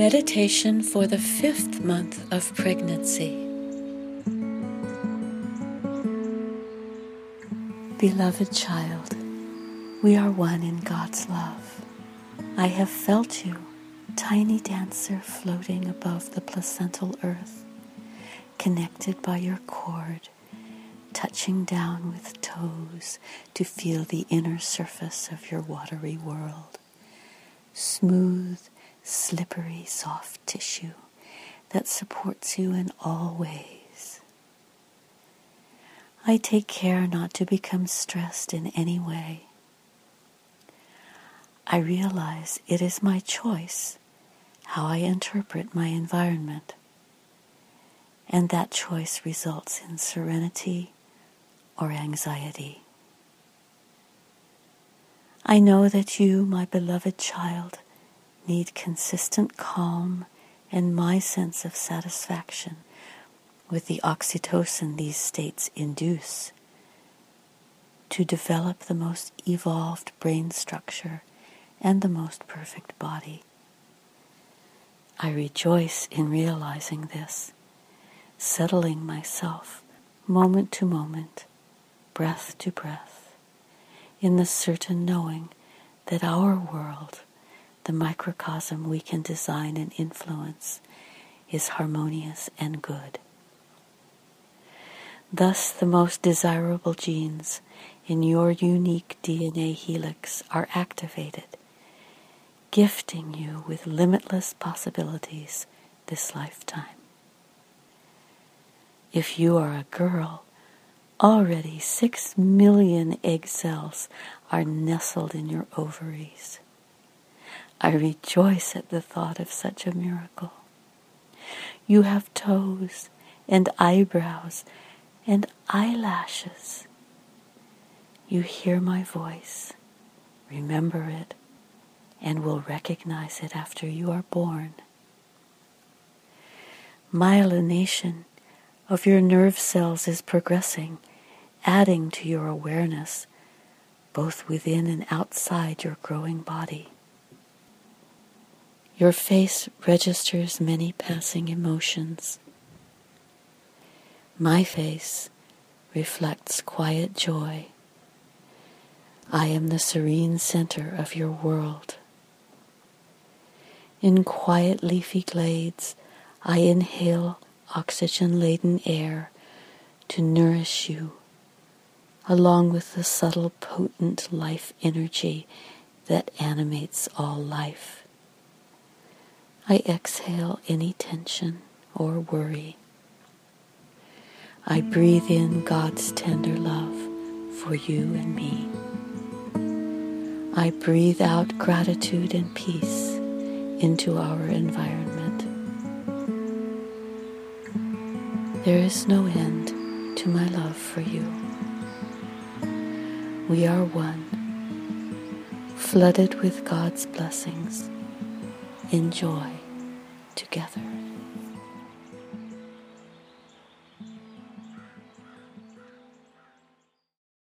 Meditation for the fifth month of pregnancy. Beloved child, we are one in God's love. I have felt you, tiny dancer floating above the placental earth, connected by your cord, touching down with toes to feel the inner surface of your watery world. Smooth, slippery, soft tissue that supports you in all ways. I take care not to become stressed in any way. I realize it is my choice how I interpret my environment, and that choice results in serenity or anxiety. I know that you, my beloved child, need consistent calm and my sense of satisfaction with the oxytocin these states induce to develop the most evolved brain structure and the most perfect body. I rejoice in realizing this, settling myself moment to moment, breath to breath, in the certain knowing that our world the microcosm we can design and influence is harmonious and good. Thus, the most desirable genes in your unique DNA helix are activated, gifting you with limitless possibilities this lifetime. If you are a girl, already six million egg cells are nestled in your ovaries. I rejoice at the thought of such a miracle. You have toes and eyebrows and eyelashes. You hear my voice, remember it, and will recognize it after you are born. Myelination of your nerve cells is progressing, adding to your awareness, both within and outside your growing body. Your face registers many passing emotions. My face reflects quiet joy. I am the serene center of your world. In quiet leafy glades, I inhale oxygen laden air to nourish you, along with the subtle, potent life energy that animates all life. I exhale any tension or worry. I breathe in God's tender love for you and me. I breathe out gratitude and peace into our environment. There is no end to my love for you. We are one, flooded with God's blessings. Enjoy together.